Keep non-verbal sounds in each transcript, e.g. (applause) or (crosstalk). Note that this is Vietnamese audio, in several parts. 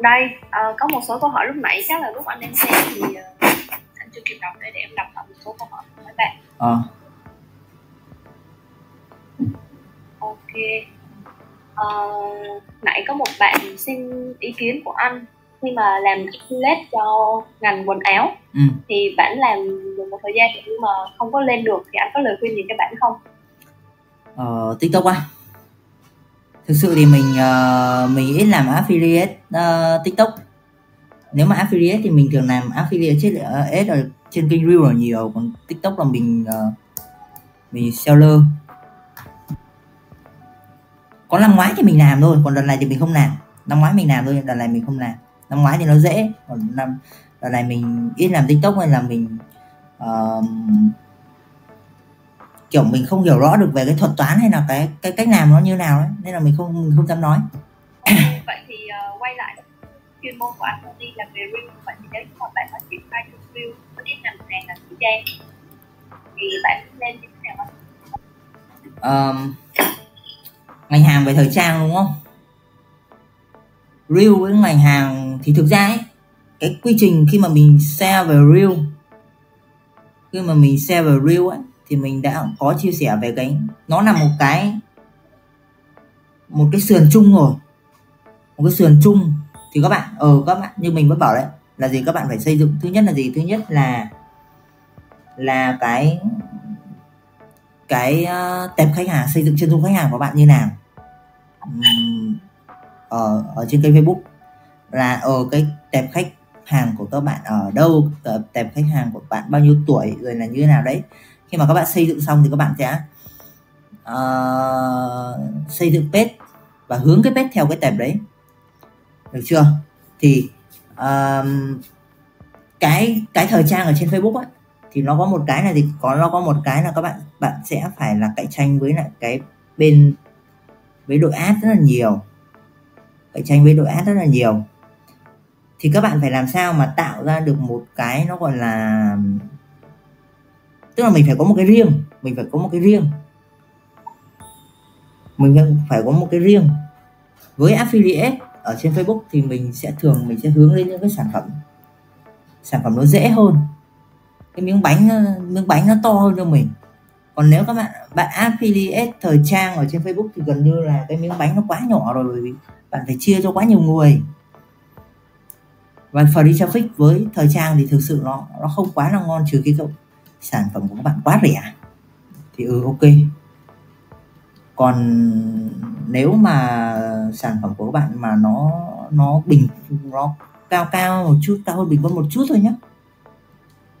Đây uh, có một số câu hỏi lúc nãy chắc là lúc anh em xem thì uh, anh chưa kịp đọc để, để em đọc lại một số câu hỏi của các bạn. Ờ. Ok. Uh, nãy có một bạn xin ý kiến của anh khi mà làm affiliate cho ngành quần áo. Ừ. thì bạn làm được một thời gian nhưng mà không có lên được thì anh có lời khuyên gì cho bạn không? Ờ tiktok á thực sự thì mình uh, mình ít làm affiliate uh, tiktok. Nếu mà affiliate thì mình thường làm affiliate trên ờ, uh, ở trên kênh reel là nhiều còn tiktok là mình uh, mình seller. Có năm ngoái thì mình làm thôi còn đợt này thì mình không làm. Năm ngoái mình làm thôi đợt này mình không làm. Năm ngoái thì nó dễ còn năm đợt này mình ít làm tiktok hay là mình uh, kiểu mình không hiểu rõ được về cái thuật toán hay là cái cái cách làm nó như nào ấy nên là mình không mình không dám nói. Vậy thì uh, quay lại chuyên môn của anh đi là về review vậy thì nếu mà bạn phát triển khai review có cái ngành hàng là thời trang. Thì bạn nên như thế nào um, ngành hàng về thời trang đúng không? Real với ngành hàng thì thực ra ấy cái quy trình khi mà mình share về Real khi mà mình share về Real ấy thì mình đã có chia sẻ về cái nó là một cái một cái sườn chung rồi. Một cái sườn chung. Thì các bạn ờ các bạn như mình mới bảo đấy là gì các bạn phải xây dựng. Thứ nhất là gì? Thứ nhất là là cái cái uh, tệp khách hàng xây dựng chân dung khách hàng của bạn như nào. Uhm, ở ờ, ở trên kênh Facebook. Là ở cái tệp khách hàng của các bạn ở đâu tệp khách hàng của bạn bao nhiêu tuổi rồi là như thế nào đấy khi mà các bạn xây dựng xong thì các bạn sẽ uh, xây dựng page và hướng cái page theo cái tệp đấy. Được chưa? Thì uh, cái cái thời trang ở trên Facebook ấy, thì nó có một cái là gì có nó có một cái là các bạn bạn sẽ phải là cạnh tranh với lại cái bên với đội ad rất là nhiều. Cạnh tranh với đội ad rất là nhiều. Thì các bạn phải làm sao mà tạo ra được một cái nó gọi là tức là mình phải có một cái riêng, mình phải có một cái riêng. Mình phải có một cái riêng. Với affiliate ở trên Facebook thì mình sẽ thường, mình sẽ hướng lên những cái sản phẩm. Sản phẩm nó dễ hơn. Cái miếng bánh ờ, miếng bánh nó to hơn cho mình. Còn nếu các bạn bạn affiliate thời trang ở trên Facebook thì gần như là cái miếng bánh nó quá nhỏ rồi, bởi vì bạn phải chia cho quá nhiều người. Và free traffic với thời trang thì thực sự nó nó không quá là ngon trừ khi cậu sản phẩm của các bạn quá rẻ, thì ừ ok. Còn nếu mà sản phẩm của các bạn mà nó nó bình, nó cao cao một chút cao hơn bình quân một chút thôi nhé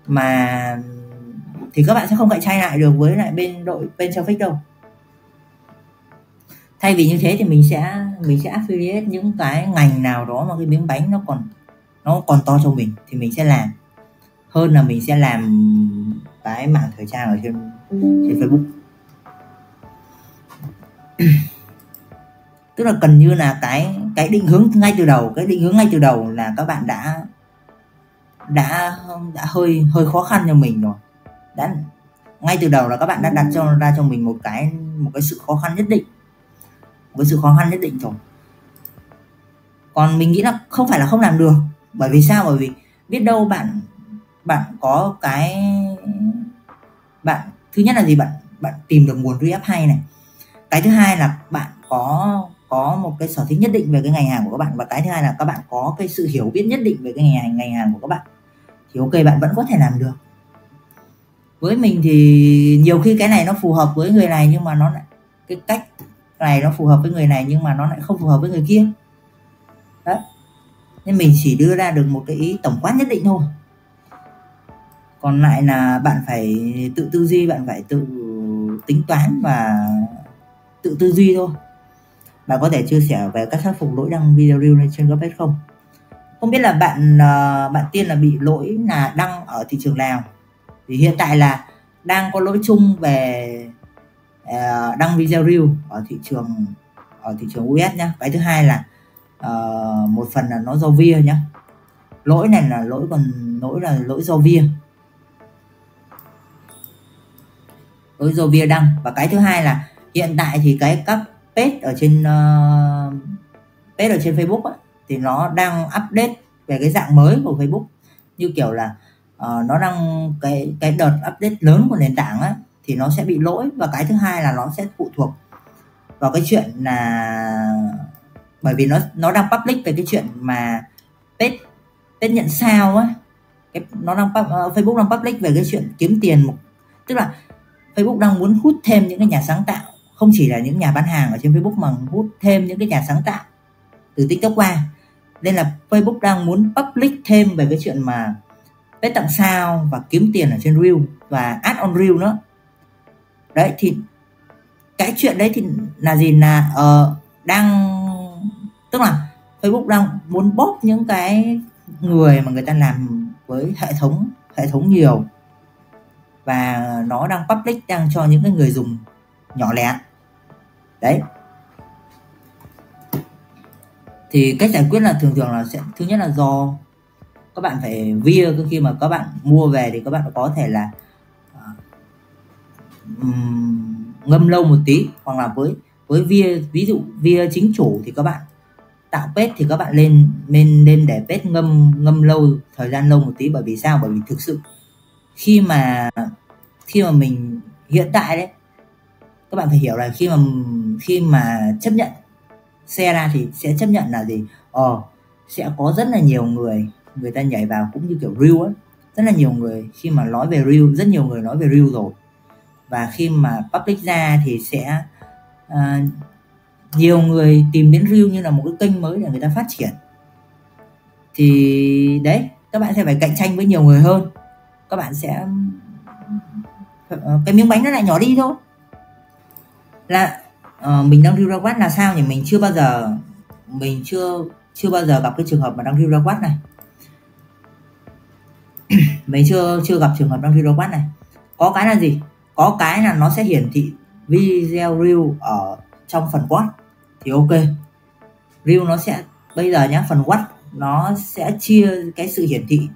mà thì các bạn sẽ không cạnh tranh lại được với lại bên đội, bên traffic đâu. Thay vì như thế thì mình sẽ mình sẽ affiliate những cái ngành nào đó mà cái miếng bánh nó còn nó còn to cho mình thì mình sẽ làm. Hơn là mình sẽ làm cái mảng thời trang ở trên trên Facebook. Tức là cần như là cái cái định hướng ngay từ đầu, cái định hướng ngay từ đầu là các bạn đã đã đã hơi hơi khó khăn cho mình rồi. Đã ngay từ đầu là các bạn đã đặt cho, ra cho mình một cái một cái sự khó khăn nhất định. Một cái sự khó khăn nhất định rồi. Còn mình nghĩ là không phải là không làm được. Bởi vì sao? Bởi vì biết đâu bạn bạn có cái bạn, thứ nhất là gì bạn? Bạn tìm được nguồn re hay này. Cái thứ hai là bạn có có một cái sở thích nhất định về cái ngành hàng của các bạn và cái thứ hai là các bạn có cái sự hiểu biết nhất định về cái ngành hàng ngành hàng của các bạn. Thì ok, bạn vẫn có thể làm được. Với mình thì nhiều khi cái này nó phù hợp với người này nhưng mà nó lại, cái cách này nó phù hợp với người này nhưng mà nó lại không phù hợp với người kia. Đấy. Nên mình chỉ đưa ra được một cái ý tổng quát nhất định thôi còn lại là bạn phải tự tư duy bạn phải tự tính toán và tự tư duy thôi. Bạn có thể chia sẻ về các khắc phục lỗi đăng video reel lên trên webpage không? Không biết là bạn ờ, bạn tiên là bị lỗi là đăng ở thị trường nào? Thì hiện tại là đang có lỗi chung về ờ, đăng video reel ở thị trường ở thị trường US nhá. Cái thứ hai là uh, một phần là nó do via nhá. Lỗi này là lỗi còn lỗi là lỗi do via. Lỗi do via đăng. Và cái thứ hai là hiện tại thì cái các page ở trên uh, page ở trên Facebook ấy, thì nó đang update về cái dạng mới của Facebook. Như kiểu là uh, nó đang cái cái đợt update lớn của nền tảng á thì nó sẽ bị lỗi. Và cái thứ hai là nó sẽ phụ thuộc vào cái chuyện là bởi vì nó nó đang public về cái chuyện mà page page nhận sao á. Cái nó đang uh, Facebook đang public về cái chuyện kiếm tiền một tức là Facebook đang muốn hút thêm những cái nhà sáng tạo. Không chỉ là những nhà bán hàng ở trên Facebook mà hút thêm những cái nhà sáng tạo từ TikTok qua. Nên là Facebook đang muốn public thêm về cái chuyện mà page tặng sao và kiếm tiền ở trên Reel và ad on Reel nữa. Đấy thì cái chuyện đấy thì là gì? Là uh, đang tức là Facebook đang muốn bóp những cái người mà người ta làm với hệ thống hệ thống nhiều và nó đang public đang cho những cái người dùng nhỏ lẻ. Đấy. Thì cách giải quyết là thường thường là sẽ thứ nhất là do các bạn phải via khi mà các bạn mua về thì các bạn có thể là uh, ngâm lâu một tí hoặc là với với via ví dụ via chính chủ thì các bạn tạo pet thì các bạn lên lên lên để pet ngâm ngâm lâu thời gian lâu một tí. Bởi vì sao? Bởi vì thực sự khi mà khi mà mình hiện tại đấy các bạn phải hiểu là khi mà khi mà chấp nhận xe ra thì sẽ chấp nhận là gì? Ờ sẽ có rất là nhiều người người ta nhảy vào cũng như kiểu reel ấy rất là nhiều người khi mà nói về reel rất nhiều người nói về reel rồi. Và khi mà public ra thì sẽ uh, nhiều người tìm đến reel như là một cái kênh mới để người ta phát triển. Thì đấy các bạn sẽ phải cạnh tranh với nhiều người hơn các bạn sẽ ờ, cái miếng bánh nó lại nhỏ đi thôi. Là uh, mình đang review ra quát là sao nhỉ? Mình chưa bao giờ mình chưa chưa bao giờ gặp cái trường hợp mà đang review ra quát này. (clears throat) Mình chưa chưa gặp trường hợp đang review ra quát này. Có cái là gì? Có cái là nó sẽ hiển thị video reel ở trong phần quát thì ok. Reel nó sẽ bây giờ nhá phần quát nó sẽ chia cái sự hiển thị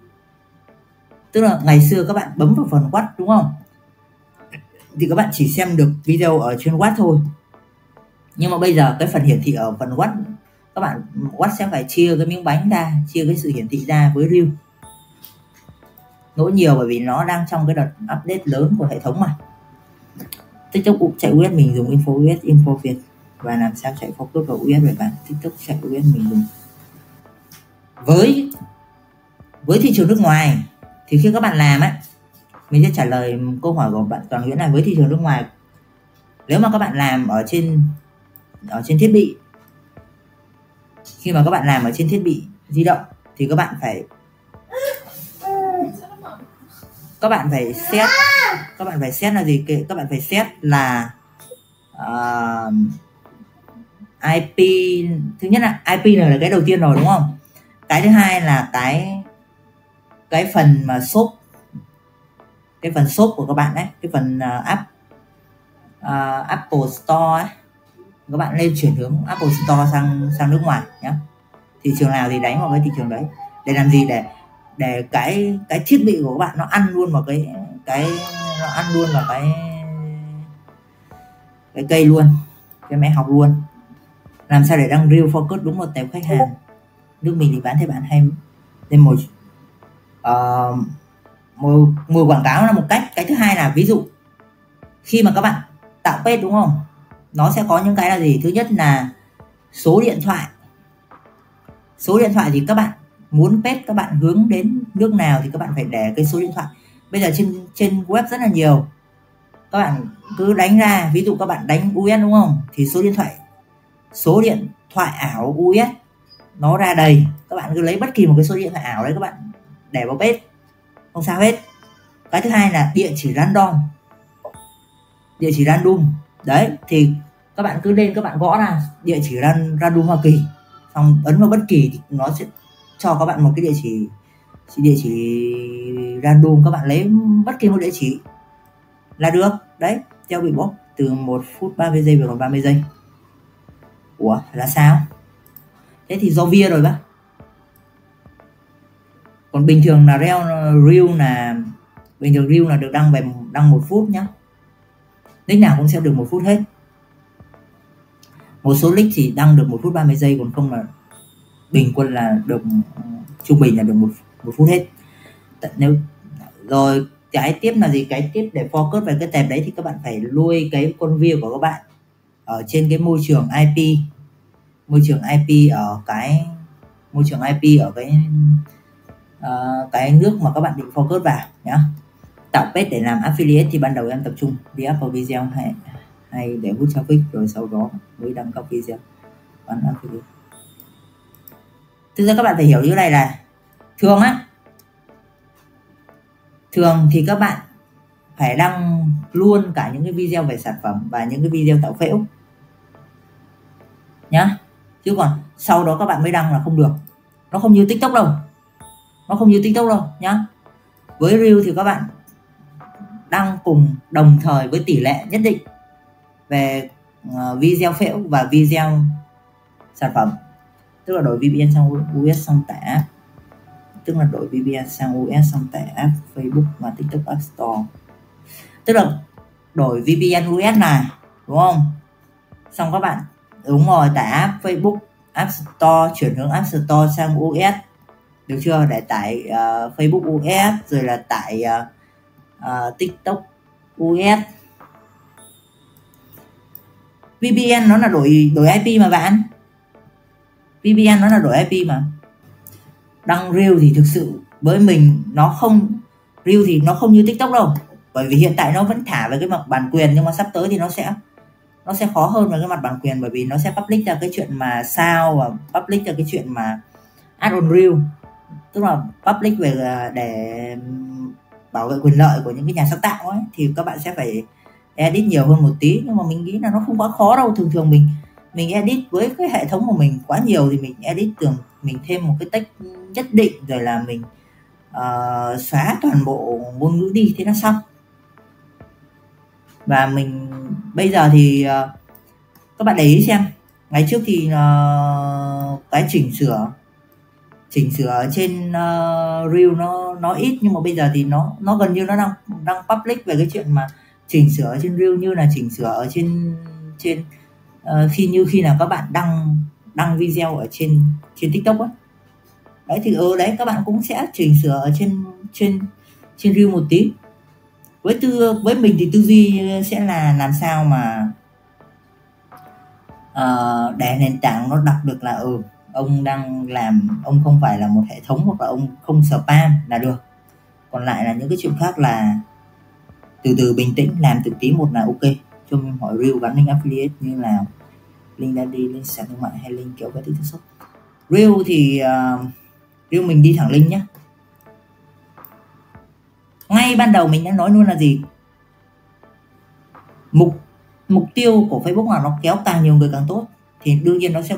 tức là ngày xưa các bạn bấm vào phần quát, đúng không? Thì các bạn chỉ xem được video ở trên Watt thôi. Nhưng mà bây giờ cái phần hiển thị ở phần Watt các bạn Watt sẽ phải chia cái miếng bánh ra, chia cái sự hiển thị ra với Reel lỗi nhiều bởi vì nó đang trong cái đợt update lớn của hệ thống mà. TikTok chạy US mình dùng info US info Việt. Và làm sao chạy focus vào US về bạn? TikTok chạy US mình dùng. Với với thị trường nước ngoài thì khi các bạn làm á mình sẽ trả lời câu hỏi của bạn toàn nguyễn là với thị trường nước ngoài nếu mà các bạn làm ở trên ở trên thiết bị khi mà các bạn làm ở trên thiết bị di động thì các bạn phải các bạn phải xét các bạn phải xét là gì các bạn phải xét là ờ, uh, IP thứ nhất là IP là cái đầu tiên rồi đúng không? Cái thứ hai là cái cái phần mà shop cái phần shop của các bạn đấy cái phần uh, app uh, Apple Store ấy. Các bạn lên chuyển hướng Apple Store sang sang nước ngoài nhé thị trường nào thì đánh vào cái thị trường đấy. Để làm gì? Để để cái cái thiết bị của các bạn nó ăn luôn vào cái cái nó ăn luôn vào cái cái cây luôn cái máy học luôn. Làm sao để đăng real focus đúng một tệp khách hàng? Nước mình thì bán thì bạn hay nên một Ờ, uh, mùi, mùi quảng cáo là một cách. Cái thứ hai là ví dụ khi mà các bạn tạo page đúng không? Nó sẽ có những cái là gì? Thứ nhất là số điện thoại. Số điện thoại thì các bạn muốn page các bạn hướng đến nước nào thì các bạn phải để cái số điện thoại. Bây giờ trên trên web rất là nhiều. Các bạn cứ đánh ra ví dụ các bạn đánh US đúng không? Thì số điện thoại số điện thoại ảo US nó ra đầy. Các bạn cứ lấy bất kỳ một cái số điện thoại ảo đấy các bạn để vào page không sao hết. Cái thứ hai là địa chỉ random. Địa chỉ random. Đấy, thì các bạn cứ lên, các bạn gõ ra địa chỉ ran, random Hoa Kỳ. Xong ấn vào bất kỳ thì nó sẽ cho các bạn một cái địa chỉ địa chỉ random. Các bạn lấy bất kỳ một địa chỉ là được. Đấy, theo bị bóc từ 1 phút 30 giây về còn 30 giây. Ủa, là sao? Thế thì do via rồi bác còn bình thường là reel reel là, bình thường reel là được đăng về, đăng một phút nhá. Nick nào cũng sẽ được một phút hết. Một số nick thì đăng được một phút 30 giây, còn không là bình quân là được, trung bình là được một một phút hết. Nếu, rồi, cái tiếp là gì? Cái tiếp để focus về cái tệp đấy thì các bạn phải nuôi cái con view của các bạn ở trên cái môi trường IP môi trường IP ở cái, môi trường IP ở cái uh, cái nước mà các bạn định focus vào nhá. Tạo page để làm affiliate thì ban đầu em tập trung đi up vào video hay hay để hút traffic rồi sau đó mới đăng các video. Bán affiliate. Thực ra các bạn phải hiểu như này là thường á thường thì các bạn phải đăng luôn cả những cái video về sản phẩm và những cái video tạo phễu nhá. Chứ còn sau đó các bạn mới đăng là không được. Nó không như tiktok đâu nó không như tiktok đâu, nhá. Với reel thì các bạn đăng cùng đồng thời với tỷ lệ nhất định về ờ, video phễu và video sản phẩm. Tức là đổi VPN sang US xong tải app tức là đổi VPN sang US xong tải app Facebook và TikTok App Store. Tức là đổi VPN US này, đúng không? Xong các bạn, đúng rồi, tải app Facebook, App Store, chuyển hướng App Store sang US được chưa? Để tải uh, Facebook US rồi là tải uh, uh, TikTok US VPN nó là đổi đổi IP mà bạn. VPN nó là đổi IP mà. Đăng reel thì thực sự với mình nó không reel thì nó không như tiktok đâu. Bởi vì hiện tại nó vẫn thả về cái mặt bản quyền nhưng mà sắp tới thì nó sẽ nó sẽ khó hơn về cái mặt bản quyền bởi vì nó sẽ public ra cái chuyện mà sao và public ra cái chuyện mà add on reel tức là public về à, để bảo vệ quyền lợi của những cái nhà sáng tạo ấy thì các bạn sẽ phải edit nhiều hơn một tí. Nhưng mà mình nghĩ là nó không quá khó đâu. Thường thường mình mình edit với cái hệ thống của mình quá nhiều thì mình edit tưởng mình thêm một cái text nhất định rồi là mình uh, xóa toàn bộ ngôn ngữ đi thế là xong. Và mình bây giờ thì uh, các bạn để ý xem. Ngày trước thì uh, cái chỉnh sửa chỉnh sửa trên uh, reel nó nó ít nhưng mà bây giờ thì nó nó gần như nó đang đang public về cái chuyện mà chỉnh sửa trên reel như là chỉnh sửa ở trên trên uh, khi như khi nào các bạn đăng đăng video ở trên trên tiktok á. Đấy thì ừ đấy các bạn cũng sẽ chỉnh sửa ở trên trên trên reel một tí. Với tư với mình thì tư duy sẽ là làm sao mà ờ, uh, để nền tảng nó đọc được là ừ ông đang làm ông không phải là một hệ thống hoặc là ông không spam là được. Còn lại là những cái chuyện khác là từ từ bình tĩnh làm từng tí một là ok. Cho mình hỏi reel gắn link affiliate như là link đã đi link sàn thương mại hay link kiểu cái tiktok shop reel thì uh, reel mình đi thẳng link nhé ngay ban đầu mình đã nói luôn là gì? Mục mục tiêu của Facebook là nó kéo càng nhiều người càng tốt thì đương nhiên nó sẽ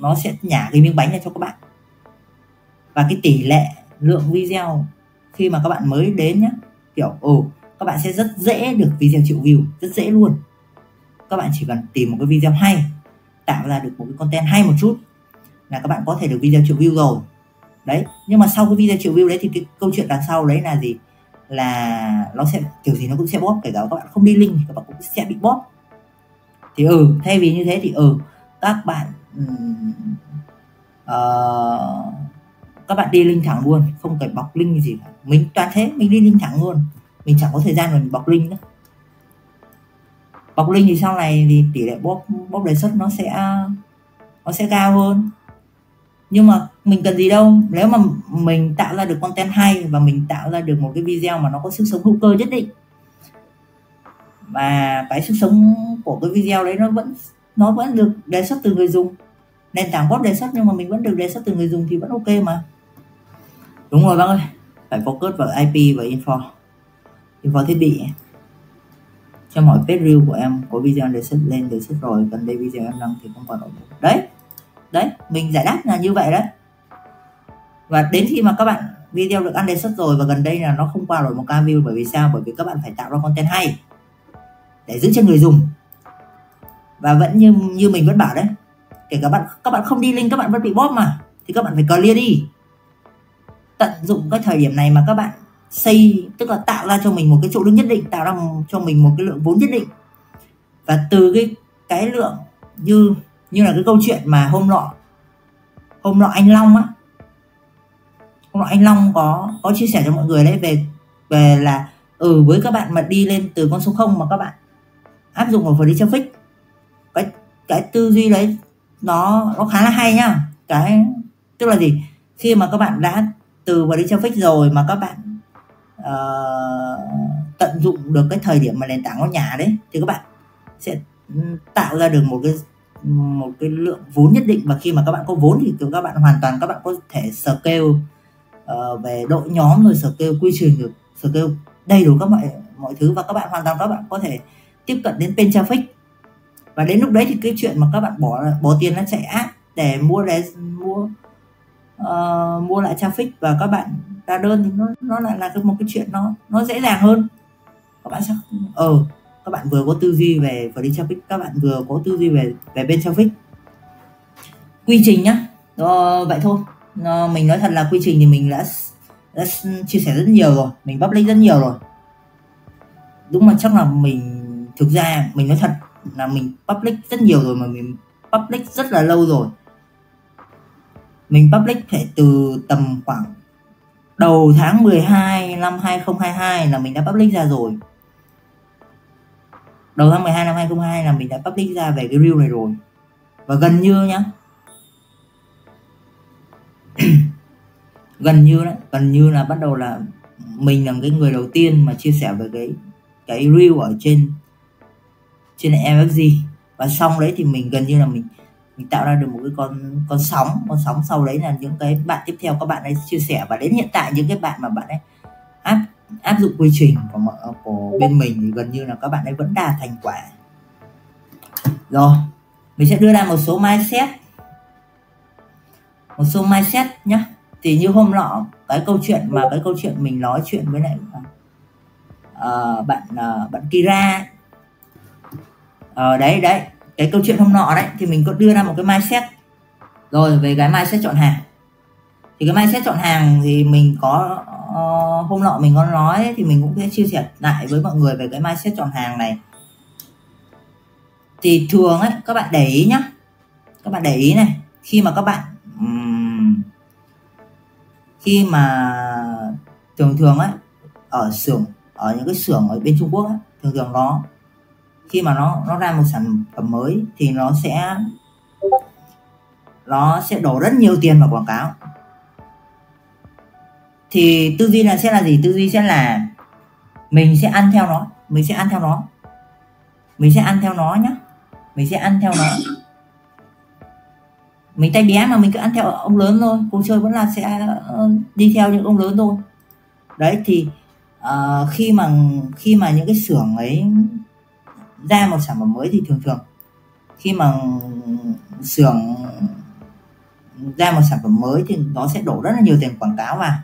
nó sẽ nhả cái miếng bánh ra cho các bạn. Và cái tỷ lệ lượng video khi mà các bạn mới đến nhá, kiểu ồ các bạn sẽ rất dễ được video triệu view, rất dễ luôn. Các bạn chỉ cần tìm một cái video hay, tạo ra được một cái content hay một chút là các bạn có thể được video triệu view rồi. Đấy, nhưng mà sau cái video triệu view đấy thì cái câu chuyện đằng sau đấy là gì? Là nó sẽ, kiểu gì nó cũng sẽ bóp, kể cả các bạn không đi link thì các bạn cũng sẽ bị bóp. Thì ừ thay vì như thế thì ừ các bạn uh, các bạn đi link thẳng luôn không cần bọc link gì cả. Mình toàn thế mình đi link thẳng luôn. Mình chẳng có thời gian mà mình bọc link nữa. Bọc link thì sau này thì tỷ lệ bóp bóp đề xuất nó sẽ nó sẽ cao hơn. Nhưng mà mình cần gì đâu. Nếu mà mình tạo ra được content hay và mình tạo ra được một cái video mà nó có sức sống hữu cơ nhất định và cái sức sống của cái video đấy nó vẫn nó vẫn được đề xuất từ người dùng. Nền tảng bot đề xuất nhưng mà mình vẫn được đề xuất từ người dùng thì vẫn ok mà. Đúng rồi bác ơi, phải focus vào IP và info. Info thiết bị. Cho mọi page reel của em có video đề xuất lên đề xuất rồi, gần đây video em đăng thì không còn ổn. Đấy đấy, mình giải đáp là như vậy đấy. Và đến khi mà các bạn video được ăn đề xuất rồi và gần đây là nó không qua rồi một ca view bởi vì sao? Bởi vì các bạn phải tạo ra content hay để giữ chân người dùng và vẫn như như mình vẫn bảo đấy. Kể cả bạn, các bạn không đi link, các bạn vẫn bị bóp mà. Thì các bạn phải clear đi. Tận dụng cái thời điểm này mà các bạn xây, tức là tạo ra cho mình một cái chỗ đứng nhất định, tạo ra cho mình một cái lượng vốn nhất định. Và từ cái cái lượng như như là cái câu chuyện mà hôm nọ hôm nọ anh Long á. Hôm nọ anh Long có có chia sẻ cho mọi người đấy về về là ừ với các bạn mà đi lên từ con số 0 mà các bạn áp dụng vào free traffic cái cái tư duy đấy nó nó khá là hay nhá. Cái tức là gì? Khi mà các bạn đã từ free traffic rồi mà các bạn uh, tận dụng được cái thời điểm mà nền tảng nó nhả đấy thì các bạn sẽ ừ, tạo ra được một cái một cái lượng vốn nhất định. Và khi mà các bạn có vốn thì các bạn hoàn toàn các bạn có thể scale uh, về đội nhóm rồi scale quy trình được scale đầy đủ các mọi mọi thứ. Và các bạn hoàn toàn các bạn có thể tiếp cận đến tên traffic và đến lúc đấy thì cái chuyện mà các bạn bỏ bỏ tiền nó chạy app để mua để mua uh, mua lại traffic và các bạn ra đơn thì nó nó lại là một cái chuyện nó nó dễ dàng hơn. Các bạn sẽ ờ ừ, các bạn vừa có tư duy về free traffic các bạn vừa có tư duy về về bên traffic. Quy trình nhá. Đó, vậy thôi. Nó, mình nói thật là quy trình thì mình đã, đã chia sẻ rất nhiều rồi mình public rất nhiều rồi. Đúng mà chắc là mình thực ra mình nói thật là mình public rất nhiều rồi mà mình public rất là lâu rồi. Mình public phải từ tầm khoảng đầu tháng 12 năm 2022 là mình đã public ra rồi. Đầu tháng 12 năm 2022 là mình đã public ra về cái reel này rồi. Và gần như nhá, (clears throat) gần như đấy gần như là bắt đầu là mình là cái người đầu tiên mà chia sẻ về cái cái reel ở trên trên MFG và xong đấy thì mình gần như là mình mình tạo ra được một cái con con sóng con sóng sau đấy là những cái bạn tiếp theo các bạn ấy chia sẻ. Và đến hiện tại những cái bạn mà bạn ấy áp áp dụng quy trình của, của bên mình thì gần như là các bạn ấy vẫn đạt thành quả. Rồi mình sẽ đưa ra một số mindset. Một số mindset nhá. Thì như hôm nọ cái câu chuyện mà cái câu chuyện mình nói chuyện với lại uh, bạn uh, bạn Kira ờ, đấy đấy. Cái câu chuyện hôm nọ đấy thì mình có đưa ra một cái mindset. Rồi về cái mindset chọn hàng. Thì cái mindset chọn hàng thì mình có uh, hôm nọ mình có nói thì mình cũng sẽ chia sẻ lại với mọi người về cái mindset chọn hàng này. Thì thường ấy các bạn để ý nhá. Các bạn để ý này khi mà các bạn um, khi mà thường thường ấy ở xưởng ở những cái xưởng ở bên Trung Quốc ấy, thường thường nó khi mà nó nó ra một sản phẩm mới thì nó sẽ nó sẽ đổ rất nhiều tiền vào quảng cáo. Thì tư duy là sẽ là gì? Tư duy sẽ là mình sẽ ăn theo nó mình sẽ ăn theo nó. Mình sẽ ăn theo nó nhá. Mình sẽ ăn theo nó. Mình tay bé mà mình cứ ăn theo ông lớn thôi. Cuộc chơi vẫn là sẽ ờ, đi theo những ông lớn thôi. Đấy thì uh, khi mà khi mà những cái xưởng ấy ra một sản phẩm mới thì thường thường khi mà xưởng ra một sản phẩm mới thì nó sẽ đổ rất là nhiều tiền quảng cáo vào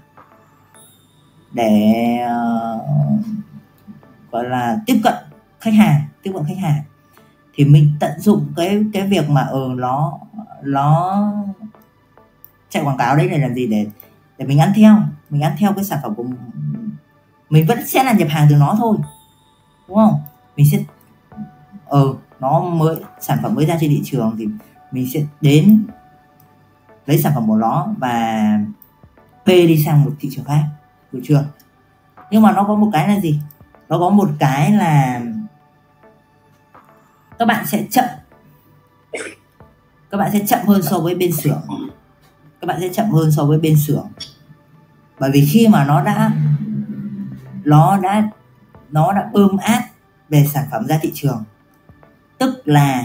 để uh, gọi là tiếp cận khách hàng tiếp cận khách hàng. Thì mình tận dụng cái cái việc mà ở ừ, nó nó chạy quảng cáo đấy để làm gì? Để để mình ăn theo mình ăn theo cái sản phẩm của mình vẫn sẽ là nhập hàng từ nó thôi đúng không? Mình sẽ ừ nó mới, sản phẩm mới ra trên thị trường thì mình sẽ đến lấy sản phẩm của nó và bê đi sang một thị trường khác, được chưa? Nhưng mà nó có một cái là gì? Nó có một cái là các bạn sẽ chậm. Các bạn sẽ chậm hơn so với bên xưởng. Các bạn sẽ chậm hơn so với bên xưởng. Bởi vì khi mà nó đã nó đã nó đã bơm át về sản phẩm ra thị trường tức là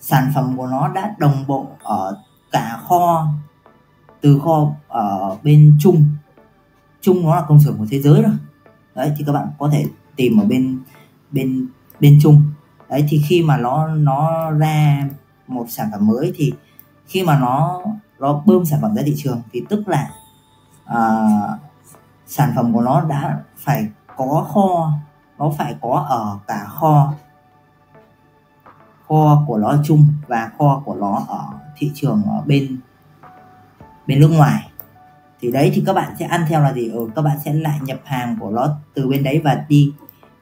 sản phẩm của nó đã đồng bộ ở cả kho từ kho ở bên Trung. Trung nó là công xưởng của thế giới rồi. Đấy thì các bạn có thể tìm ở bên bên bên trung. Đấy thì khi mà nó nó ra một sản phẩm mới thì khi mà nó nó bơm sản phẩm ra thị trường thì tức là uh, sản phẩm của nó đã phải có kho nó phải có ở cả kho kho của nó chung và kho của nó ở thị trường ở bên bên nước ngoài. Thì đấy thì các bạn sẽ ăn theo là gì? Ừ, các bạn sẽ lại nhập hàng của nó từ bên đấy và đi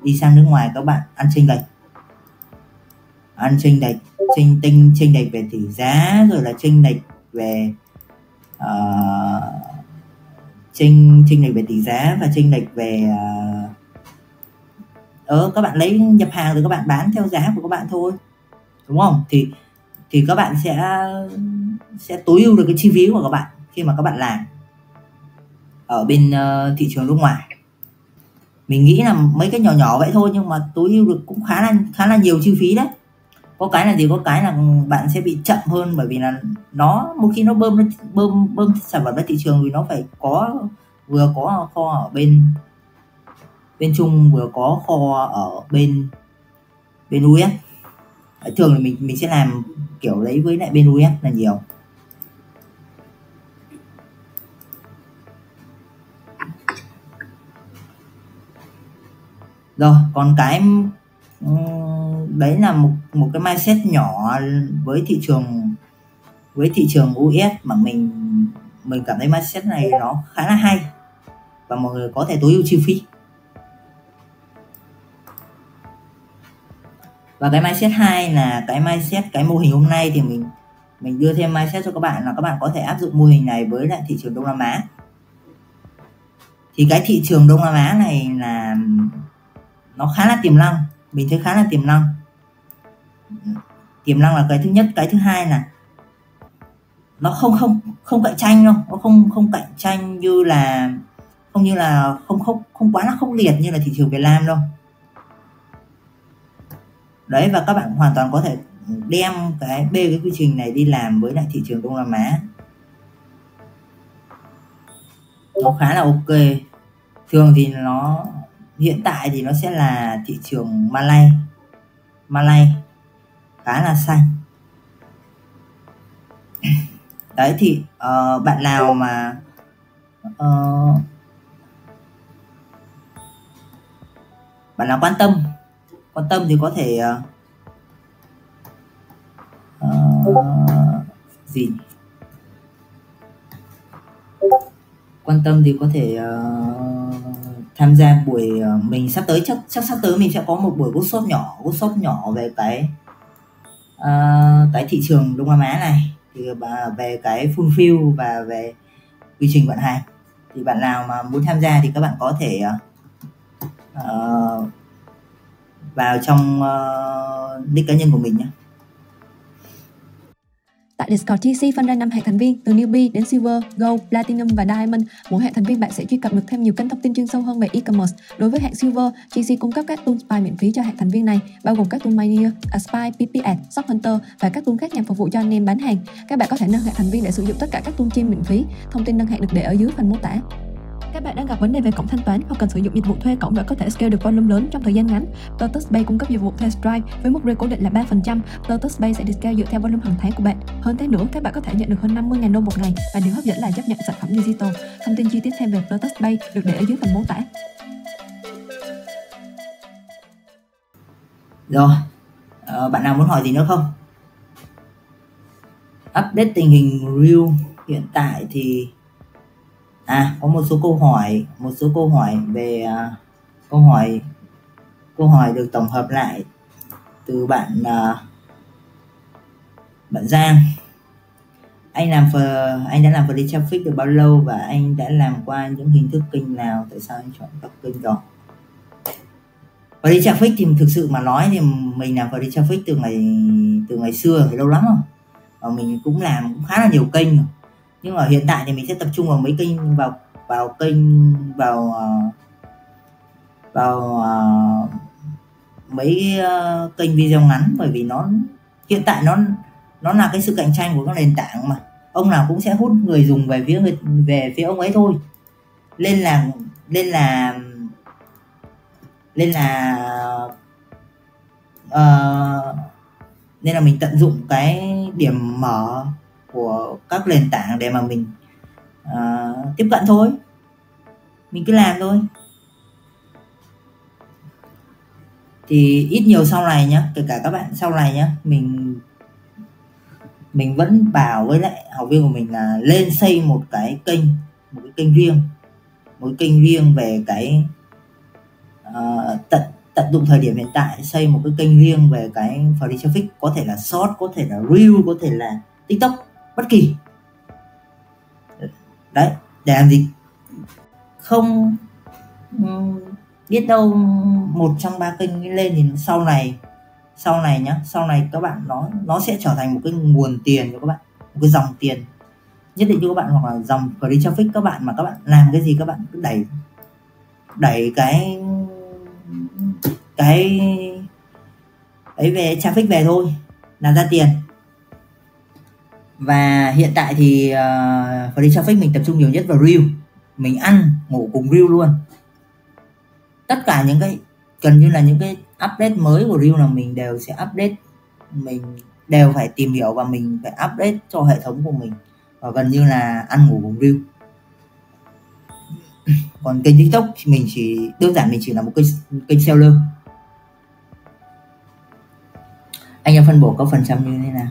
đi sang nước ngoài các bạn ăn chênh lệch. Ăn chênh lệch chênh tinh chênh lệch về tỷ giá rồi là chênh lệch về uh, chênh chênh lệch về tỷ giá và chênh lệch về uh, ờ các bạn lấy nhập hàng rồi các bạn bán theo giá của các bạn thôi đúng không? Thì thì các bạn sẽ sẽ tối ưu được cái chi phí của các bạn khi mà các bạn làm ở bên uh, thị trường nước ngoài. Mình nghĩ là mấy cái nhỏ nhỏ vậy thôi nhưng mà tối ưu được cũng khá là khá là nhiều chi phí đấy. Có cái là gì? Có cái là bạn sẽ bị chậm hơn bởi vì là nó một khi nó bơm nó bơm bơm sản phẩm ra thị trường thì nó phải có vừa có kho ở bên bên Trung vừa có kho ở bên bên US thường là mình mình sẽ làm kiểu lấy với lại bên US là nhiều. Rồi, còn cái đấy là một một cái mindset nhỏ với thị trường, với thị trường US mà mình mình cảm thấy mindset này nó khá là hay và mọi người có thể tối ưu chi phí. Và cái mindset hai là cái mindset, cái mô hình hôm nay thì mình mình đưa thêm mindset cho các bạn là các bạn có thể áp dụng mô hình này với lại thị trường Đông Nam Á. Thì cái thị trường Đông Nam Á này là, nó khá là tiềm năng, mình thấy khá là tiềm năng. Tiềm năng là cái thứ nhất, cái thứ hai là nó không không không cạnh tranh đâu, nó không không cạnh tranh như là, không như là không không không quá là khốc liệt như là thị trường Việt Nam đâu đấy và các bạn hoàn toàn có thể đem cái b cái quy trình này đi làm với lại thị trường Đông Nam Á. Nó khá là ok. Thường thì nó hiện tại thì nó sẽ là thị trường Malay. Malay khá là xanh. Đấy thì uh, bạn nào mà uh, bạn nào quan tâm quan tâm thì có thể uh, gì quan tâm thì có thể uh, tham gia buổi uh, mình sắp tới chắc chắc sắp tới mình sẽ có một buổi workshop nhỏ workshop nhỏ về cái uh, cái thị trường Đông Nam Á này. Thì về cái fulfill và về quy trình vận hành. Thì bạn nào mà muốn tham gia thì các bạn có thể uh, vào trong uh, nick cá nhân của mình nhé Tại Discord TC phân ra 5 hệ thành viên từ newbie đến silver, gold, platinum và diamond. Mỗi hệ thành viên bạn sẽ truy cập được thêm nhiều kênh thông tin chuyên sâu hơn về e-commerce. Đối với hạng silver, TC cung cấp các tool spy miễn phí cho hệ thành viên này, bao gồm các tool Miner, Aspy, PPS, Shop Hunter và các tool khác nhằm phục vụ cho anh em bán hàng. Các bạn có thể nâng hệ thành viên để sử dụng tất cả các tool chim miễn phí. Thông tin nâng hạng được để ở dưới phần mô tả. Các bạn đang gặp vấn đề về cổng thanh toán hoặc cần sử dụng dịch vụ thuê cổng để có thể scale được volume lớn trong thời gian ngắn. Lotus Pay cung cấp dịch vụ thuê Stripe với mức rate cố định là 3%. Lotus Pay sẽ được scale dựa theo volume hàng tháng của bạn. Hơn thế nữa, các bạn có thể nhận được hơn 50.000 đô một ngày và điều hấp dẫn là chấp nhận sản phẩm digital. Thông tin chi tiết thêm về Lotus Pay được để ở dưới phần mô tả. Rồi, ờ, bạn nào muốn hỏi gì nữa không? Update tình hình Real hiện tại thì à có một số câu hỏi một số câu hỏi về uh, câu hỏi câu hỏi được tổng hợp lại từ bạn uh, bạn Giang. Anh làm phờ anh đã làm free traffic được bao lâu và anh đã làm qua những hình thức kênh nào? Tại sao anh chọn các kênh đó? Free traffic thì thực sự mà nói thì mình làm free traffic từ ngày từ ngày xưa thì lâu lắm rồi. Và mình cũng làm cũng khá là nhiều kênh rồi nhưng ở hiện tại thì mình sẽ tập trung vào mấy kênh vào vào kênh vào ờ, vào uh, mấy uh, kênh video ngắn. Bởi vì nó hiện tại nó nó là cái sự cạnh tranh của các nền tảng mà. Ông nào cũng sẽ hút người dùng về phía người về phía ông ấy thôi. Nên là nên là nên là uh, nên là mình tận dụng cái điểm mở của các nền tảng để mà mình uh, tiếp cận thôi. Mình cứ làm thôi. Thì ít nhiều sau này nhá kể cả các bạn sau này nhá mình mình vẫn bảo với lại học viên của mình là lên xây một cái kênh một cái kênh riêng. Một cái kênh riêng về cái uh, tận tận dụng thời điểm hiện tại xây một cái kênh riêng về cái free traffic có thể là short có thể là reel có thể là tiktok bất kỳ. Đấy, để làm gì? Không biết đâu một trong ba kênh lên thì sau này sau này nhá, sau này các bạn nó nó sẽ trở thành một cái nguồn tiền cho các bạn, một cái dòng tiền. Nhất định cho các bạn hoặc là dòng free traffic các bạn mà các bạn làm cái gì các bạn cứ đẩy đẩy cái cái ấy về traffic về thôi là ra tiền và hiện tại thì uh, free traffic mình tập trung nhiều nhất vào reel. Mình ăn ngủ cùng reel luôn. Tất cả những cái gần như là những cái update mới của reel là mình đều sẽ update. Mình đều phải tìm hiểu và mình phải update cho hệ thống của mình. Và gần như là ăn ngủ cùng reel. (clears throat) Còn kênh tiktok thì mình chỉ đơn giản mình chỉ là một kênh kênh seller. Anh em phân bổ có phần trăm như thế nào?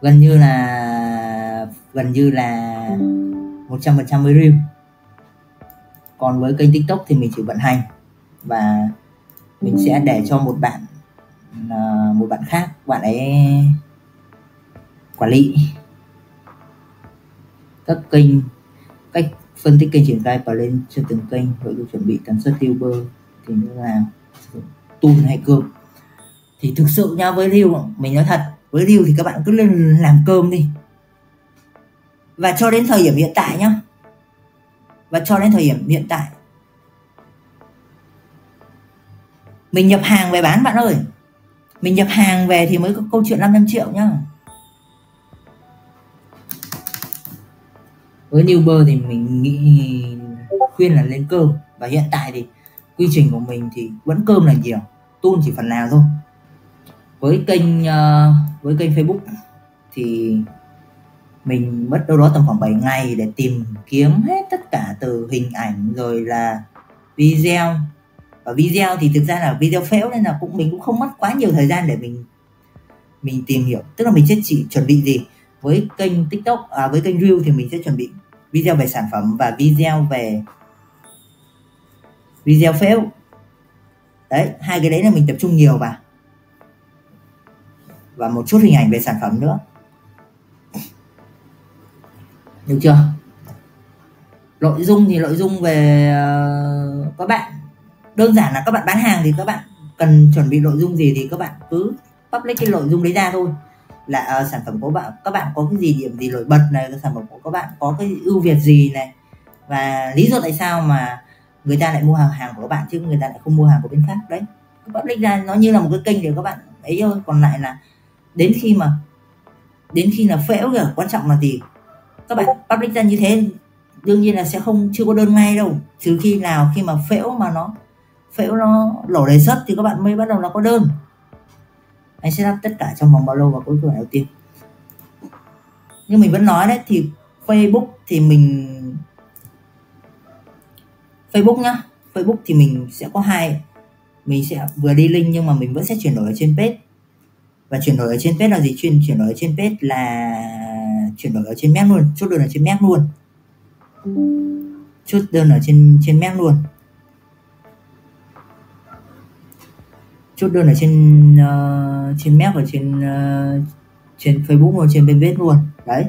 Gần như là, gần như là 100% với reel còn với kênh tiktok thì mình chỉ vận hành và mình sẽ để cho một bạn ờ, một bạn khác, bạn ấy quản lý. Các kênh, cách phân tích kênh triển khai và lên cho từng kênh nội dung chuẩn bị tần suất tiêu bơ thì như là tool hay cơm thì thực sự nha, với Reel mình nói thật với Reel thì các bạn cứ lên làm cơm đi. Và cho đến thời điểm hiện tại nhá. Và cho đến thời điểm hiện tại. Mình nhập hàng về bán bạn ơi. Mình nhập hàng về thì mới có câu chuyện 500 triệu nhá. Với Newber thì mình nghĩ khuyên là lên cơm. Và hiện tại thì quy trình của mình thì vẫn cơm là nhiều. Tôn chỉ phần nào thôi với kênh uh, với kênh Facebook thì mình mất đâu đó tầm khoảng 7 ngày để tìm kiếm hết tất cả từ hình ảnh rồi là video. Và video thì thực ra là video phễu nên là cũng mình cũng không mất quá nhiều thời gian để mình mình tìm hiểu. Tức là mình sẽ chỉ chuẩn bị gì? Với kênh tiktok à, với kênh reel thì mình sẽ chuẩn bị video về sản phẩm và video về video phễu đấy hai cái đấy là mình tập trung nhiều vào và một chút hình ảnh về sản phẩm nữa. Được chưa? Nội dung thì nội dung về uh, các bạn. Đơn giản là các bạn bán hàng thì các bạn cần chuẩn bị nội dung gì thì các bạn cứ public cái nội dung đấy ra thôi. Là uh, sản phẩm của bạn các bạn có cái gì điểm gì nổi bật này sản phẩm của các bạn có cái ưu việt gì này. Và lý do tại sao mà người ta lại mua hàng hàng của các bạn chứ người ta lại không mua hàng của bên khác đấy. Public ra nó như là một cái kênh để các bạn ấy thôi. Còn lại là đến khi mà, đến khi là phễu kìa, quan trọng là gì? Các bạn public ra như thế, đương nhiên là sẽ không, chưa có đơn ngay đâu. Trừ khi nào khi mà phễu mà nó, phễu nó lổ đề xuất thì các bạn mới bắt đầu nó có đơn. Anh sẽ đáp tất cả trong vòng bao lâu và cuối cùng đầu tiên. Nhưng mình vẫn nói đấy, thì Facebook thì mình, Facebook nhá. Facebook thì mình sẽ có hai, mình sẽ vừa đi link nhưng mà mình vẫn sẽ chuyển đổi ở trên page và chuyển đổi ở trên page là gì? Chuyển chuyển đổi ở trên page là chuyển đổi ở trên mép luôn. Chốt đơn ở trên mép luôn. Chốt đơn ở trên trên mép luôn. Chốt đơn ở trên uh, trên mép và trên uh, trên Facebook và trên fanpage luôn. Đấy.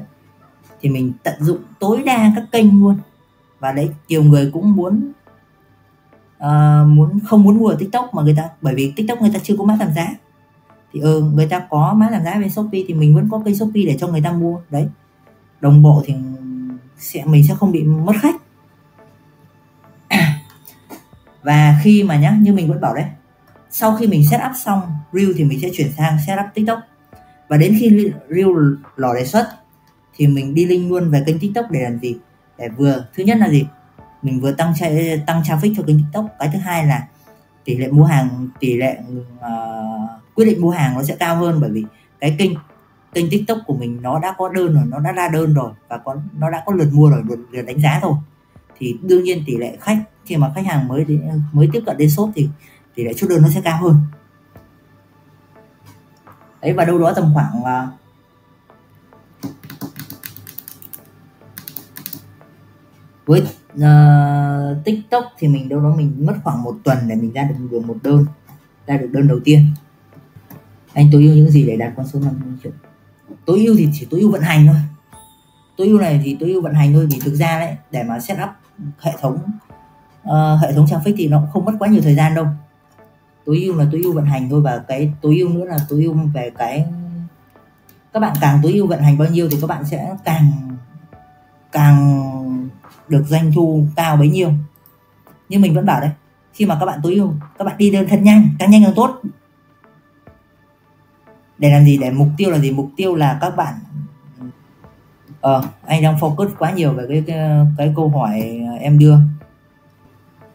Thì mình tận dụng tối đa các kênh luôn. Và đấy nhiều người cũng muốn uh, muốn không muốn mua ở tiktok mà người ta bởi vì tiktok người ta chưa có mã giảm giá thì ừ, người ta có máy giảm giá bên shopee thì mình vẫn có kênh shopee để cho người ta mua đấy. Đồng bộ thì sẽ mình sẽ không bị mất khách. (clears throat) Và khi mà nhá như mình vẫn bảo đấy sau khi mình set up xong reel thì mình sẽ chuyển sang set up tiktok. Và đến khi reel lò đề xuất thì mình đi link luôn về kênh tiktok để làm gì? Để vừa thứ nhất là gì? Mình vừa tăng tra, tăng traffic cho kênh tiktok. Cái thứ hai là tỷ lệ mua hàng tỷ lệ uh, quyết định mua hàng nó sẽ cao hơn bởi vì cái kênh kênh tiktok của mình nó đã có đơn rồi nó đã ra đơn rồi và có nó đã có lượt mua rồi lượt, lượt đánh giá rồi thì đương nhiên tỷ lệ khách khi mà khách hàng mới đến, mới tiếp cận đến shop thì tỷ lệ chốt đơn nó sẽ cao hơn. Đấy và đâu đó tầm khoảng uh, với uh, tiktok thì mình đâu đó mình mất khoảng một tuần để mình ra được được một đơn ra được đơn đầu tiên anh tối ưu những gì để đạt con số 50 triệu. Tối ưu thì chỉ tối ưu vận hành thôi. Tối ưu này thì tối ưu vận hành thôi vì thực ra đấy để mà set up hệ thống uh, hệ thống traffic thì nó cũng không mất quá nhiều thời gian đâu. Tối ưu là tối ưu vận hành thôi và cái tối ưu nữa là tối ưu về cái các bạn càng tối ưu vận hành bao nhiêu thì các bạn sẽ càng càng được doanh thu cao bấy nhiêu. Nhưng mình vẫn bảo đấy khi mà các bạn tối ưu các bạn đi đơn thật nhanh càng nhanh càng tốt để làm gì? Để mục tiêu là gì? Mục tiêu là các bạn ờ anh đang focus quá nhiều về cái cái, cái câu hỏi em đưa.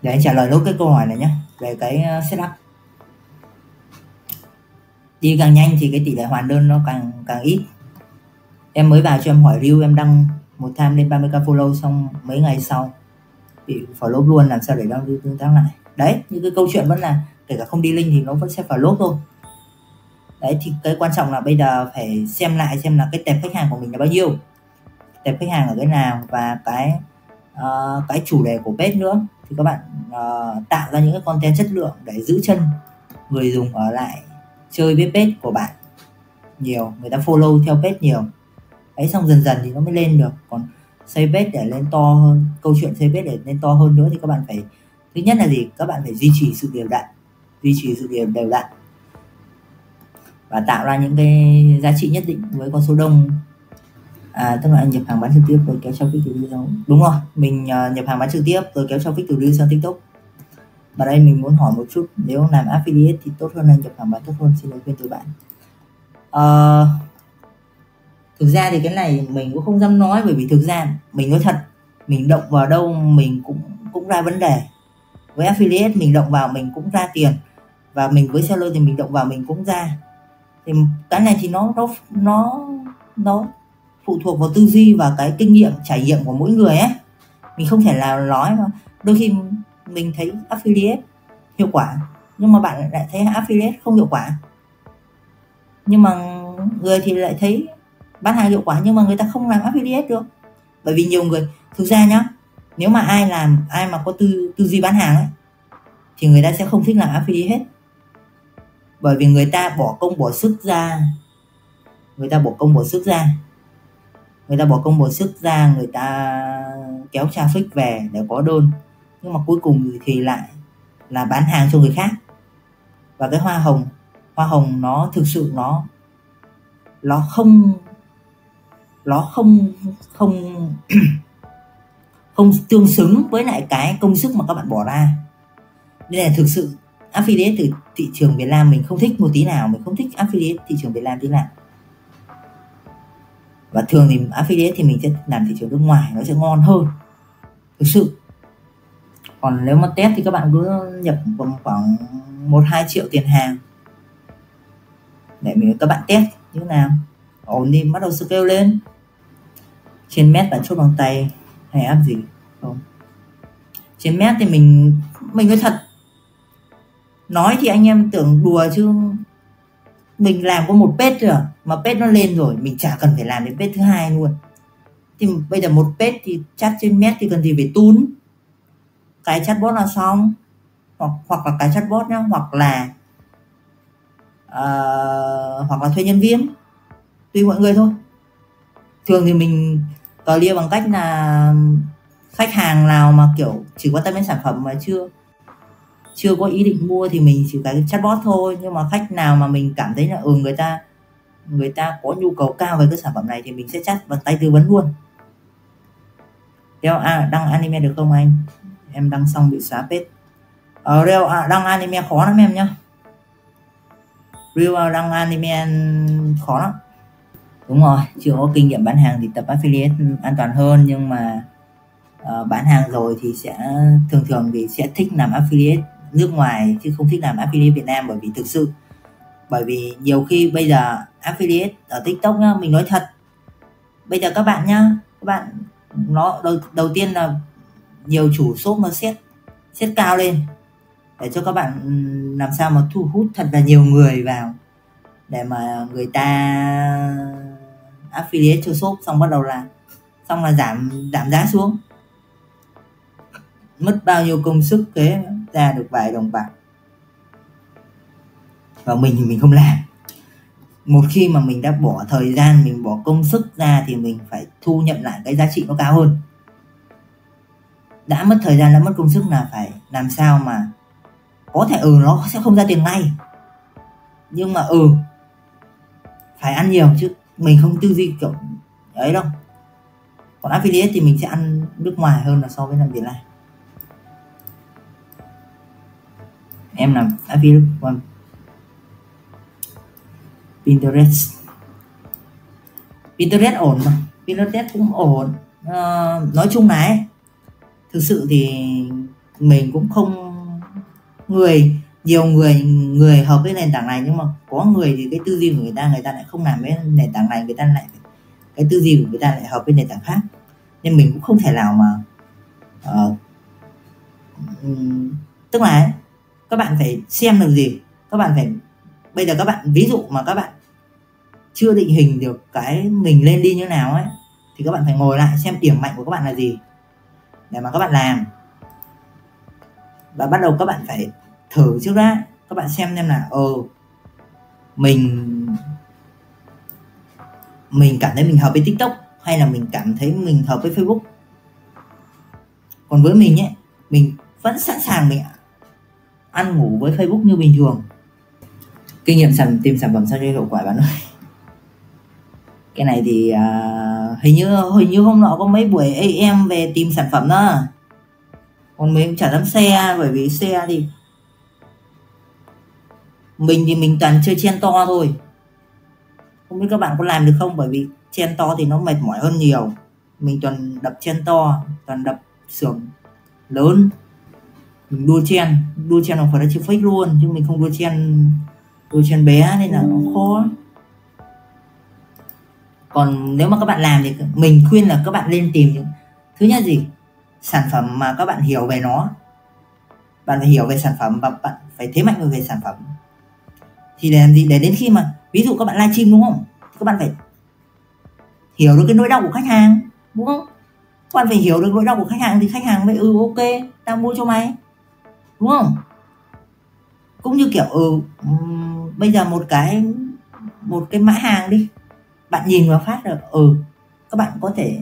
Để anh trả lời nốt cái câu hỏi này nhé về cái ờ, setup. Đi càng nhanh thì cái tỷ lệ hoàn đơn nó càng càng ít. Em mới vào cho em hỏi review em đăng một time lên 30k follow xong mấy ngày sau bị follow luôn làm sao để đăng lưu tương tác lại? Đấy như cái câu chuyện vẫn là kể cả không đi link thì nó vẫn sẽ phải thôi đấy thì cái quan trọng là bây giờ phải xem lại xem là cái tệp khách hàng của mình là bao nhiêu. Tệp khách hàng ở cái nào và cái uh, cái chủ đề của page nữa. Thì các bạn uh, tạo ra những cái content chất lượng để giữ chân người dùng ở lại chơi với page của bạn nhiều người ta follow theo page nhiều. Ấy xong dần dần thì nó mới lên được. Còn xây page để lên to hơn câu chuyện xây page để lên to hơn nữa thì các bạn phải thứ nhất là gì? Các bạn phải duy trì sự đều đặn duy trì sự đều đều đặn và tạo ra những cái giá trị nhất định với con số đông. À tức là nhập hàng bán trực tiếp rồi kéo traffic từ lưu sang đúng rồi mình uh, nhập hàng bán trực tiếp rồi kéo traffic từ lưu sang tiktok. Và đây mình muốn hỏi một chút nếu làm affiliate thì tốt hơn là nhập hàng bán tốt hơn? Xin lời khuyên từ bạn. Uh, thực ra thì cái này mình cũng không dám nói bởi vì thực ra mình nói thật mình động vào đâu mình cũng cũng ra vấn đề. Với affiliate mình động vào mình cũng ra tiền. Và mình với seller thì mình động vào mình cũng ra thì cái này thì nó nó nó nó phụ thuộc vào tư duy và cái kinh nghiệm, trải nghiệm của mỗi người ấy. Mình không thể là nói mà đôi khi mình thấy affiliate hiệu quả, nhưng mà bạn lại thấy affiliate không hiệu quả. Nhưng mà người thì lại thấy bán hàng hiệu quả, nhưng mà người ta không làm affiliate được. Bởi vì nhiều người, thực ra nhá, nếu mà ai làm, ai mà có tư tư duy bán hàng ấy, thì người ta sẽ không thích làm affiliate hết bởi vì người ta bỏ công bỏ sức ra. Người ta bỏ công bỏ sức ra. Người ta bỏ công bỏ sức ra, người ta kéo traffic về để có đơn. Nhưng mà cuối cùng thì lại là bán hàng cho người khác. Và cái hoa hồng hoa hồng nó thực sự nó nó không nó không không (clears throat) không tương xứng với lại cái công sức mà các bạn bỏ ra. Nên là thực sự affiliate từ thị trường Việt Nam mình không thích một tí nào, mình không thích affiliate thị trường Việt Nam tí nào. Và thường thì affiliate thì mình sẽ làm thị trường nước ngoài, nó sẽ ngon hơn. Thực sự. Còn nếu mà test thì các bạn cứ nhập khoảng một, hai triệu tiền hàng. Để mình các bạn test như thế nào. Ổn đi, bắt đầu scale lên. Trên mét bạn chốt bằng tay hay áp gì không? Trên mét thì mình mình nói thật nói thì anh em tưởng đùa chứ. Mình làm có một page rồi à? mà page nó lên rồi mình chả cần phải làm đến page thứ hai luôn. Thì bây giờ một page thì chat trên mét thì cần gì phải tún? Cái chatbot là xong. Hoặc hoặc là cái chatbot nhá hoặc là uh, hoặc là thuê nhân viên. Tùy mọi người thôi. Thường thì mình clear bằng cách là khách hàng nào mà kiểu chỉ quan tâm đến sản phẩm mà chưa chưa có ý định mua thì mình chỉ cái chatbot thôi. Nhưng mà khách nào mà mình cảm thấy là ừ người ta người ta có nhu cầu cao về cái sản phẩm này thì mình sẽ chat bằng tay tư vấn luôn. Reo à, đăng anime được không anh? Em đăng xong bị xóa page. Ở ờ, Reo à, đăng anime khó lắm em nhá. Reo đăng anime khó lắm. Đúng rồi chưa có kinh nghiệm bán hàng thì tập affiliate an toàn hơn. Nhưng mà uh, bán hàng rồi thì sẽ thường thường thì sẽ thích làm affiliate nước ngoài chứ không thích làm affiliate Việt Nam bởi vì thực sự. Bởi vì nhiều khi bây giờ affiliate ở TikTok nhá mình nói thật. Bây giờ các bạn nhá các bạn nó đầu, đầu tiên là nhiều chủ shop nó xét xét cao lên. Để cho các bạn làm sao mà thu hút thật là nhiều người vào. Để mà người ta affiliate cho shop xong bắt đầu là xong là giảm giảm giá xuống. Mất bao nhiêu công sức thế ra được vài đồng bạc. Và mình thì mình không làm. Một khi mà mình đã bỏ thời gian, mình bỏ công sức ra thì mình phải thu nhận lại cái giá trị nó cao hơn. Đã mất thời gian, đã mất công sức là phải làm sao mà có thể ừ nó sẽ không ra tiền ngay. Nhưng mà ừ phải ăn nhiều chứ. Mình không tư duy kiểu ấy đâu. Còn affiliate thì mình sẽ ăn nước ngoài hơn là so với làm Việt Nam em làm affiliate còn Pinterest. Pinterest ổn mà. Pinterest cũng ổn. À, nói chung là ấy, thực sự thì mình cũng không người nhiều người người hợp với nền tảng này nhưng mà có người thì cái tư duy của người ta người ta lại không làm với nền tảng này người ta lại cái tư duy của người ta lại hợp với nền tảng khác. Nên mình cũng không thể nào mà uh, tức là các bạn phải xem được gì. Các bạn phải, bây giờ các bạn, ví dụ mà các bạn chưa định hình được cái mình lên đi như nào ấy, thì các bạn phải ngồi lại xem điểm mạnh của các bạn là gì để mà các bạn làm. Và bắt đầu các bạn phải thử trước đã. Các bạn xem xem là ờ mình mình cảm thấy mình hợp với tiktok hay là mình cảm thấy mình hợp với facebook. Còn với mình ấy, mình vẫn sẵn sàng mình ăn ngủ với facebook như bình thường. Kinh nghiệm sản tìm sản phẩm sao cho hiệu quả bạn ơi. Cái này thì uh, hình như hình như hôm nọ có mấy buổi AM về tìm sản phẩm đó. Còn mình chả dám xe bởi vì xe thì mình thì mình toàn chơi chen to thôi. Không biết các bạn có làm được không bởi vì chen to thì nó mệt mỏi hơn nhiều. Mình toàn đập chen to toàn đập xưởng lớn mình đua chen đua chen nó phải là chữ fake luôn, chứ mình không đua chen đua chen bé nên là nó khó. Còn nếu mà các bạn làm thì mình khuyên là các bạn lên tìm những, thứ nhất gì? Sản phẩm mà các bạn hiểu về nó. Bạn phải hiểu về sản phẩm và bạn phải thế mạnh về sản phẩm. Thì để làm gì? Để đến khi mà, ví dụ các bạn livestream đúng không? Các bạn phải hiểu được cái nỗi đau của khách hàng, đúng không? Các bạn phải hiểu được nỗi đau của khách hàng thì khách hàng mới ừ ok, tao mua cho mày đúng không? Cũng như kiểu ừ bây giờ một cái một cái mã hàng đi. Bạn nhìn vào phát được ừ các bạn có thể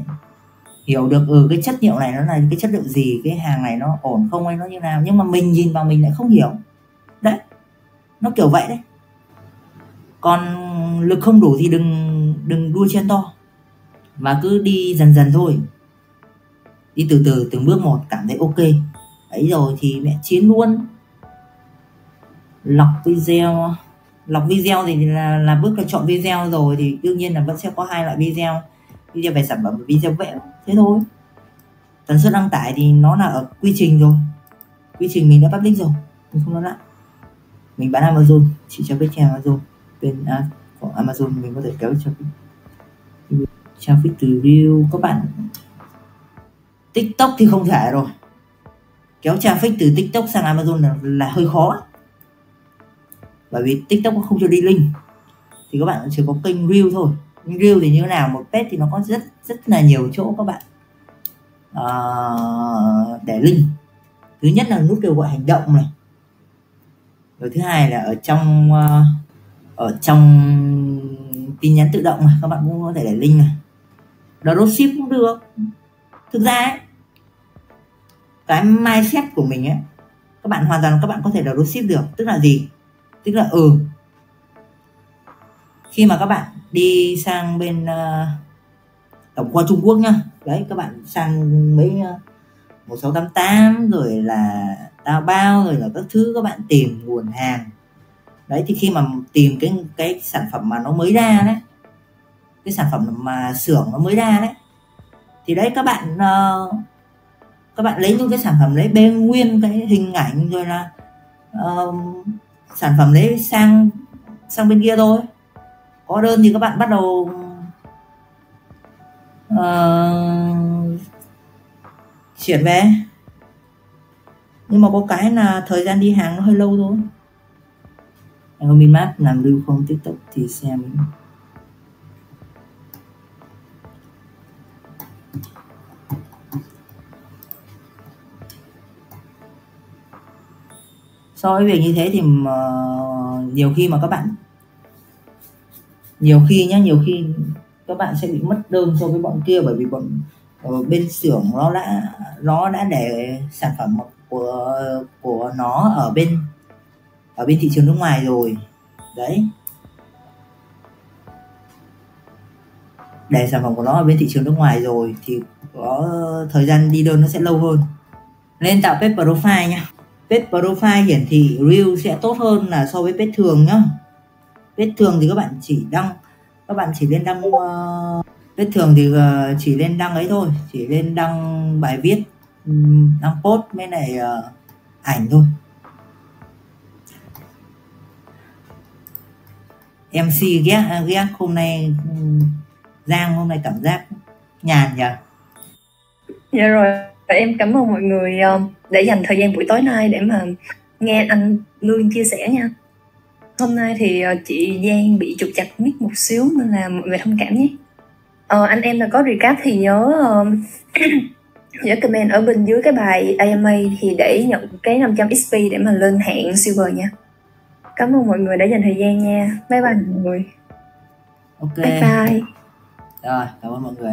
hiểu được ừ cái chất liệu này nó là cái chất liệu gì, cái hàng này nó ổn không hay nó như nào. Nhưng mà mình nhìn vào mình lại không hiểu. Đấy, nó kiểu vậy đấy. Còn lực không đủ thì đừng đừng đua chen to. Mà cứ đi dần dần thôi. Đi từ từ từng bước một, cảm thấy ok ấy rồi thì mẹ chiến luôn. Lọc video. Lọc video thì là, là bước là chọn video rồi thì đương nhiên là vẫn sẽ có hai loại video. Video về sản phẩm và video vẽ. Thế thôi. Tần suất đăng tải thì nó là ở quy trình rồi. Quy trình mình đã public rồi. Mình không nói lại. Mình bán Amazon. Chỉ cho biết trên Amazon. Bên à, của Amazon mình có thể kéo cho traffic từ view. Các bạn TikTok thì không thể rồi kéo traffic từ TikTok sang Amazon là, là hơi khó. Bởi vì TikTok không cho đi link. Thì các bạn chỉ có kênh Reel thôi. Reel thì như thế nào một page thì nó có rất rất là nhiều chỗ các bạn. Uh, để link. Thứ nhất là nút kêu gọi hành động này. Rồi thứ hai là ở trong uh, ở trong tin nhắn tự động mà các bạn cũng có thể để link này. Dropship cũng được. Thực ra ấy, cái mindset của mình ấy các bạn hoàn toàn các bạn có thể dropship được. Tức là gì? Tức là ừ khi mà các bạn đi sang bên uh, tổng kho Trung Quốc nhá đấy các bạn sang mấy ờ, uh, 1688 rồi là tao bao rồi là các thứ các bạn tìm nguồn hàng. Đấy thì khi mà tìm cái cái sản phẩm mà nó mới ra đấy cái sản phẩm mà xưởng nó mới ra đấy thì đấy các bạn uh, các bạn lấy những cái sản phẩm đấy bên nguyên cái hình ảnh rồi là uh, sản phẩm đấy sang sang bên kia thôi. Có đơn thì các bạn bắt đầu uh, chuyển về. Nhưng mà có cái là thời gian đi hàng nó hơi lâu thôi. Garmin Maps làm lưu không tiktok thì xem. So với việc như thế thì mà ờ, nhiều khi mà các bạn, nhiều khi nhá, nhiều khi các bạn sẽ bị mất đơn so với bọn kia bởi vì bọn ở bên xưởng nó đã nó đã để sản phẩm của của nó ở bên ở bên thị trường nước ngoài rồi. Đấy. Để sản phẩm của nó ở bên thị trường nước ngoài rồi thì có thời gian đi đơn nó sẽ lâu hơn. Nên tạo page profile nha page profile hiển thị reel sẽ tốt hơn là so với page thường nhá. Page thường thì các bạn chỉ đăng các bạn chỉ lên đăng ờ, uh, page thường thì uh, chỉ lên đăng ấy thôi chỉ lên đăng bài viết đăng post với này uh, ờ, ảnh thôi. MC ghét à, ghét hôm nay Giang hôm nay cảm giác nhàn nhỉ Dạ rồi em cảm ơn mọi người để dành thời gian buổi tối nay để mà nghe anh Lương chia sẻ nha. Hôm nay thì chị Giang bị trục chặt mic một xíu nên là mọi người thông cảm nhé. Ờ, anh em là có recap thì nhớ (coughs) nhớ comment ở bên dưới cái bài AMA thì để nhận cái 500 XP để mà lên hạng silver nha. Cảm ơn mọi người đã dành thời gian nha. Bye bye mọi người. Ok. Bye bye. Rồi cảm ơn mọi người